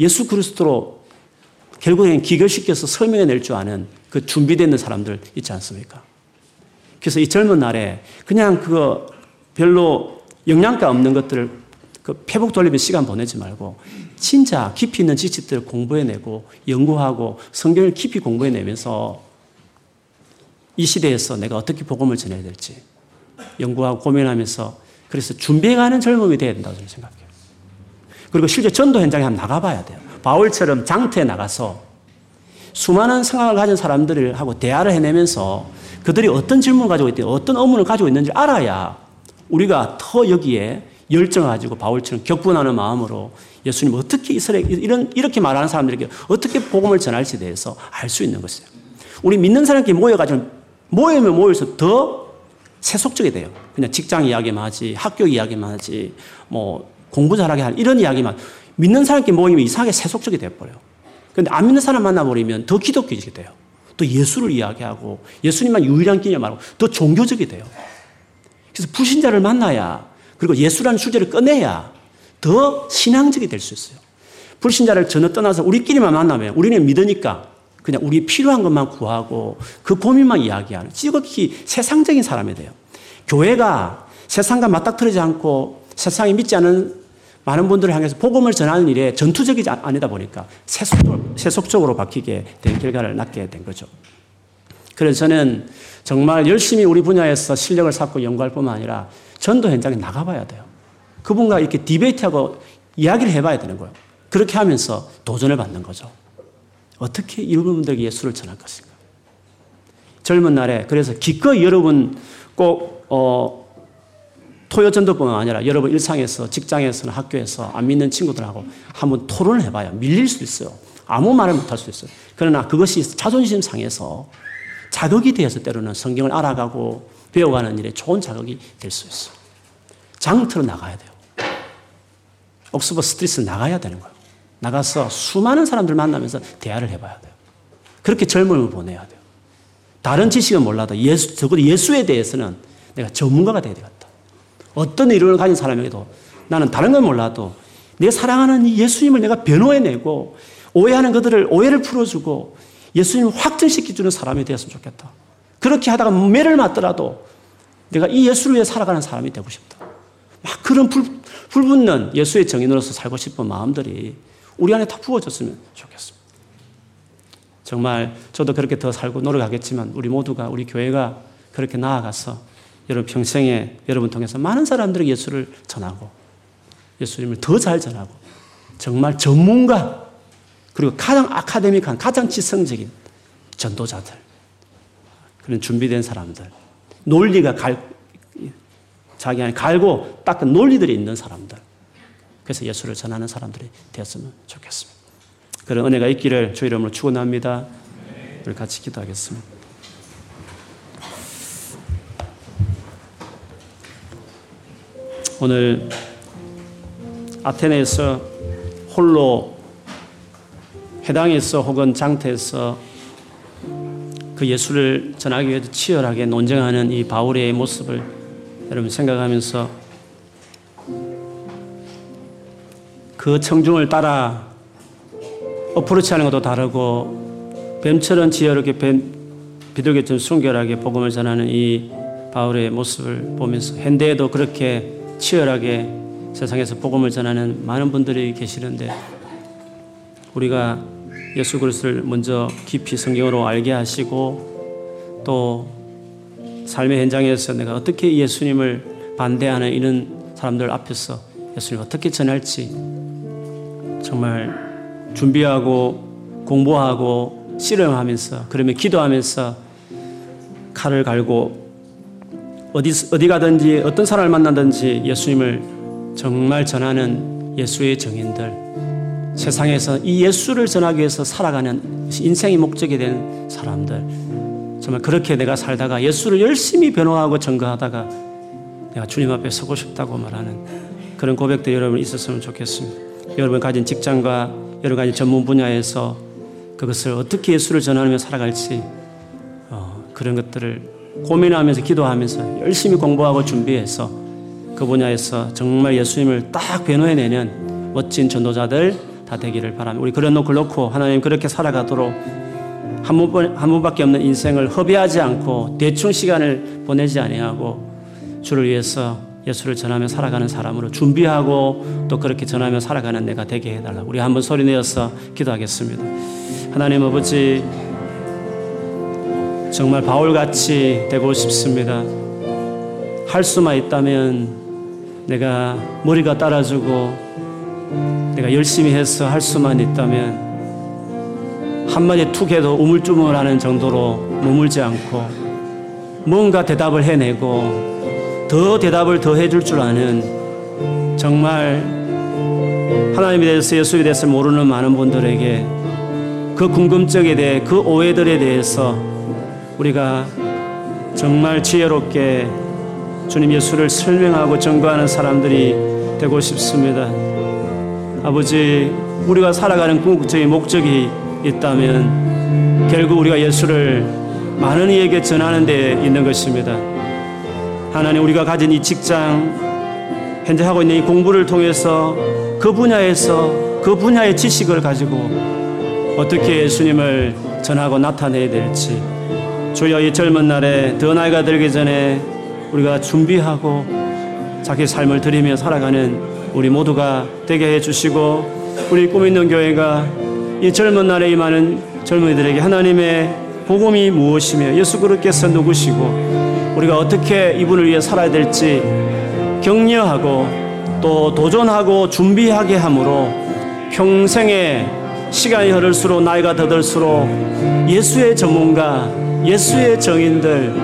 예수 그리스도로 결국엔 기결시켜서 설명해 낼 줄 아는 그 준비되는 사람들 있지 않습니까? 그래서 이 젊은 날에 그냥 그거 별로 영양가 없는 것들을 그 회복 돌리며 시간 보내지 말고 진짜 깊이 있는 지식들을 공부해내고 연구하고 성경을 깊이 공부해내면서 이 시대에서 내가 어떻게 복음을 전해야 될지 연구하고 고민하면서 그래서 준비해가는 젊음이 돼야 된다고 저는 생각해요. 그리고 실제 전도 현장에 한번 나가봐야 돼요. 바울처럼 장터에 나가서 수많은 생각을 가진 사람들을 하고 대화를 해내면서 그들이 어떤 질문을 가지고 있대 어떤 의문을 가지고 있는지 알아야 우리가 더 여기에 열정 가지고 바울처럼 격분하는 마음으로 예수님 어떻게 이스라엘 이런 이렇게 말하는 사람들에게 어떻게 복음을 전할지 대해서 알 수 있는 것이에요. 우리 믿는 사람끼리 모여가지고 모이면 모일수록 더 세속적이 돼요. 그냥 직장 이야기만 하지, 학교 이야기만 하지, 뭐 공부 잘하게 할 이런 이야기만 믿는 사람끼리 모이면 이상하게 세속적이 돼버려요. 근데 안 믿는 사람 만나버리면 더 기독교적이 돼요. 또 예수를 이야기하고 예수님만 유일한 끼냐 말고 더 종교적이 돼요. 그래서 불신자를 만나야 그리고 예수라는 주제를 꺼내야 더 신앙적이 될 수 있어요. 불신자를 전혀 떠나서 우리끼리만 만나면 우리는 믿으니까 그냥 우리 필요한 것만 구하고 그 고민만 이야기하는 지극히 세상적인 사람이 돼요. 교회가 세상과 맞닥뜨리지 않고 세상이 믿지 않은 많은 분들을 향해서 복음을 전하는 일에 전투적이지 아니다 보니까 세속적 으로, 세속적으로 바뀌게 된 결과를 낳게 된 거죠. 그래서 저는 정말 열심히 우리 분야에서 실력을 쌓고 연구할 뿐만 아니라 전도 현장에 나가봐야 돼요. 그분과 이렇게 디베이트하고 이야기를 해봐야 되는 거예요. 그렇게 하면서 도전을 받는 거죠. 어떻게 이분들에게 예수를 전할 것인가. 젊은 날에 그래서 기꺼이 여러분 꼭 어, 토요 전도뿐만 아니라 여러분 일상에서 직장에서는 학교에서 안 믿는 친구들하고 한번 토론을 해봐야 밀릴 수 있어요. 아무 말을 못할 수 있어요. 그러나 그것이 자존심 상해서 자극이 되어서 때로는 성경을 알아가고 배워가는 일에 좋은 자극이 될 수 있어요. 장터로 나가야 돼요. Oxford Street 나가야 되는 거예요. 나가서 수많은 사람들 만나면서 대화를 해봐야 돼요. 그렇게 젊음을 보내야 돼요. 다른 지식은 몰라도 예수, 적어도 예수에 대해서는 내가 전문가가 돼야 되겠다. 어떤 이론을 가진 사람에게도 나는 다른 건 몰라도 내 사랑하는 예수님을 내가 변호해내고 오해하는 그들을 오해를 풀어주고 예수님을 확증시켜주는 사람이 되었으면 좋겠다. 그렇게 하다가 매를 맞더라도 내가 이 예수를 위해 살아가는 사람이 되고 싶다. 막 그런 불, 불붙는 예수의 정인으로서 살고 싶은 마음들이 우리 안에 다 부어졌으면 좋겠습니다. 정말 저도 그렇게 더 살고 노력하겠지만 우리 모두가 우리 교회가 그렇게 나아가서 여러분 평생에 여러분 통해서 많은 사람들에게 예수를 전하고 예수님을 더 잘 전하고 정말 전문가 그리고 가장 아카데믹한 가장 지성적인 전도자들 그런 준비된 사람들 논리가 갈, 자기 안에 갈고 닦은 논리들이 있는 사람들 그래서 예수를 전하는 사람들이 되었으면 좋겠습니다. 그런 은혜가 있기를 주 이름으로 축원합니다. 우리 같이 기도하겠습니다. 오늘 아테네에서 홀로 해당에서 혹은 장태에서 그 예수를 전하기 위해서 치열하게 논쟁하는 이 바울의 모습을 여러분 생각하면서 그 청중을 따라 어프로치 하는 것도 다르고 뱀처럼 지혜롭게 뱀, 비둘기처럼 순결하게 복음을 전하는 이 바울의 모습을 보면서 현대에도 그렇게 치열하게 세상에서 복음을 전하는 많은 분들이 계시는데 우리가 예수 그리스도를 먼저 깊이 성경으로 알게 하시고 또 삶의 현장에서 내가 어떻게 예수님을 반대하는 이런 사람들 앞에서 예수님 어떻게 전할지 정말 준비하고 공부하고 씨름하면서 그러면 기도하면서 칼을 갈고 어디 어디 가든지 어떤 사람을 만나든지 예수님을 정말 전하는 예수의 정인들 세상에서 이 예수를 전하기 위해서 살아가는 인생의 목적이 된 사람들 정말 그렇게 내가 살다가 예수를 열심히 변호하고 증거하다가 내가 주님 앞에 서고 싶다고 말하는 그런 고백들 여러분 있었으면 좋겠습니다. 여러분 가진 직장과 여러 가지 전문 분야에서 그것을 어떻게 예수를 전하며 살아갈지 어, 그런 것들을 고민하면서 기도하면서 열심히 공부하고 준비해서 그 분야에서 정말 예수님을 딱 변호해내는 멋진 전도자들 다 되기를 바랍니다. 우리 그런 놓고 놓고 하나님 그렇게 살아가도록 한, 번, 한 번밖에 없는 인생을 허비하지 않고 대충 시간을 보내지 아니하고 주를 위해서 예수를 전하며 살아가는 사람으로 준비하고 또 그렇게 전하며 살아가는 내가 되게 해달라. 우리 한번 소리 내어서 기도하겠습니다. 하나님 아버지, 정말 바울같이 되고 싶습니다. 할 수만 있다면 내가 머리가 따라주고 내가 열심히 해서 할 수만 있다면 한마디 툭 해도 우물쭈물하는 정도로 머물지 않고 뭔가 대답을 해내고 더 대답을 더 해줄 줄 아는 정말 하나님에 대해서 예수에 대해서 모르는 많은 분들에게 그 궁금증에 대해 그 오해들에 대해서 우리가 정말 지혜롭게 주님 예수를 설명하고 증거하는 사람들이 되고 싶습니다. 아버지, 우리가 살아가는 궁극적인 목적이 있다면 결국 우리가 예수를 많은 이에게 전하는 데 있는 것입니다. 하나님 우리가 가진 이 직장, 현재 하고 있는 이 공부를 통해서 그 분야에서 그 분야의 지식을 가지고 어떻게 예수님을 전하고 나타내야 될지 주여 이 젊은 날에 더 나이가 들기 전에 우리가 준비하고 자기 삶을 드리며 살아가는 우리 모두가 되게 해 주시고 우리 꿈 있는 교회가 이 젊은 날에 임하는 젊은이들에게 하나님의 복음이 무엇이며 예수 그리스도께서 누구시고 우리가 어떻게 이분을 위해 살아야 될지 격려하고 또 도전하고 준비하게 함으로 평생에 시간이 흐를수록 나이가 더 들수록 예수의 전문가, 예수의 정인들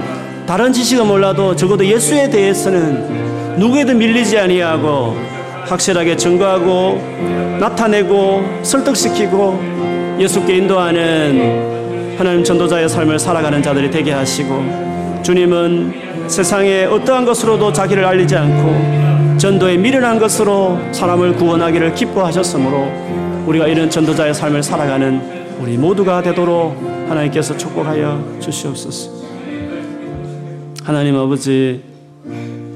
다른 지식은 몰라도 적어도 예수에 대해서는 누구에도 밀리지 아니하고 확실하게 증거하고 나타내고 설득시키고 예수께 인도하는 하나님 전도자의 삶을 살아가는 자들이 되게 하시고 주님은 세상에 어떠한 것으로도 자기를 알리지 않고 전도에 미련한 것으로 사람을 구원하기를 기뻐하셨으므로 우리가 이런 전도자의 삶을 살아가는 우리 모두가 되도록 하나님께서 축복하여 주시옵소서. 하나님 아버지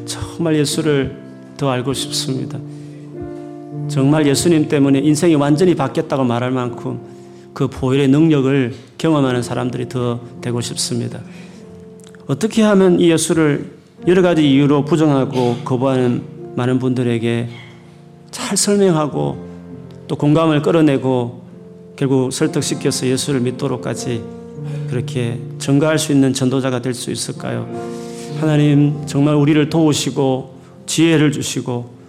정말 예수를 더 알고 싶습니다. 정말 예수님 때문에 인생이 완전히 바뀌었다고 말할 만큼 그 보혈의 능력을 경험하는 사람들이 더 되고 싶습니다. 어떻게 하면 이 예수를 여러 가지 이유로 부정하고 거부하는 많은 분들에게 잘 설명하고 또 공감을 끌어내고 결국 설득시켜서 예수를 믿도록까지 그렇게 증가할 수 있는 전도자가 될 수 있을까요? 하나님 정말 우리를 도우시고 지혜를 주시고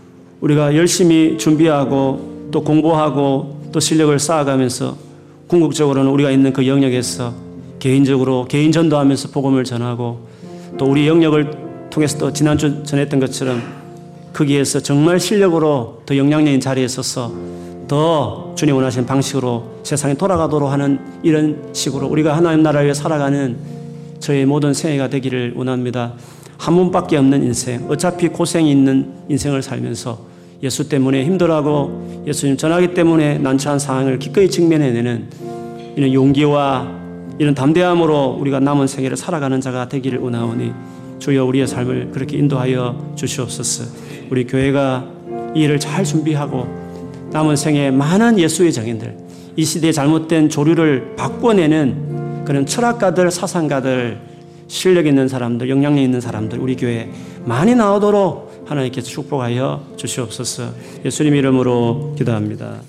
우리가 열심히 준비하고 또 공부하고 또 실력을 쌓아가면서 궁극적으로는 우리가 있는 그 영역에서 개인적으로 개인 전도하면서 복음을 전하고 또 우리 영역을 통해서 또 지난주 전했던 것처럼 거기에서 정말 실력으로 더 영향력인 자리에 서서 더 주님 원하시는 방식으로 세상에 돌아가도록 하는 이런 식으로 우리가 하나님 나라를 위해 살아가는 저의 모든 생애가 되기를 원합니다. 한 번밖에 없는 인생, 어차피 고생이 있는 인생을 살면서 예수 때문에 힘들어하고 예수님 전하기 때문에 난처한 상황을 기꺼이 직면해내는 이런 용기와 이런 담대함으로 우리가 남은 생애를 살아가는 자가 되기를 원하오니 주여 우리의 삶을 그렇게 인도하여 주시옵소서. 우리 교회가 이 일을 잘 준비하고 남은 생에 많은 예수의 정인들, 이 시대의 잘못된 조류를 바꿔내는 그런 철학가들, 사상가들, 실력 있는 사람들, 영향력 있는 사람들, 우리 교회에 많이 나오도록 하나님께서 축복하여 주시옵소서. 예수님 이름으로 기도합니다.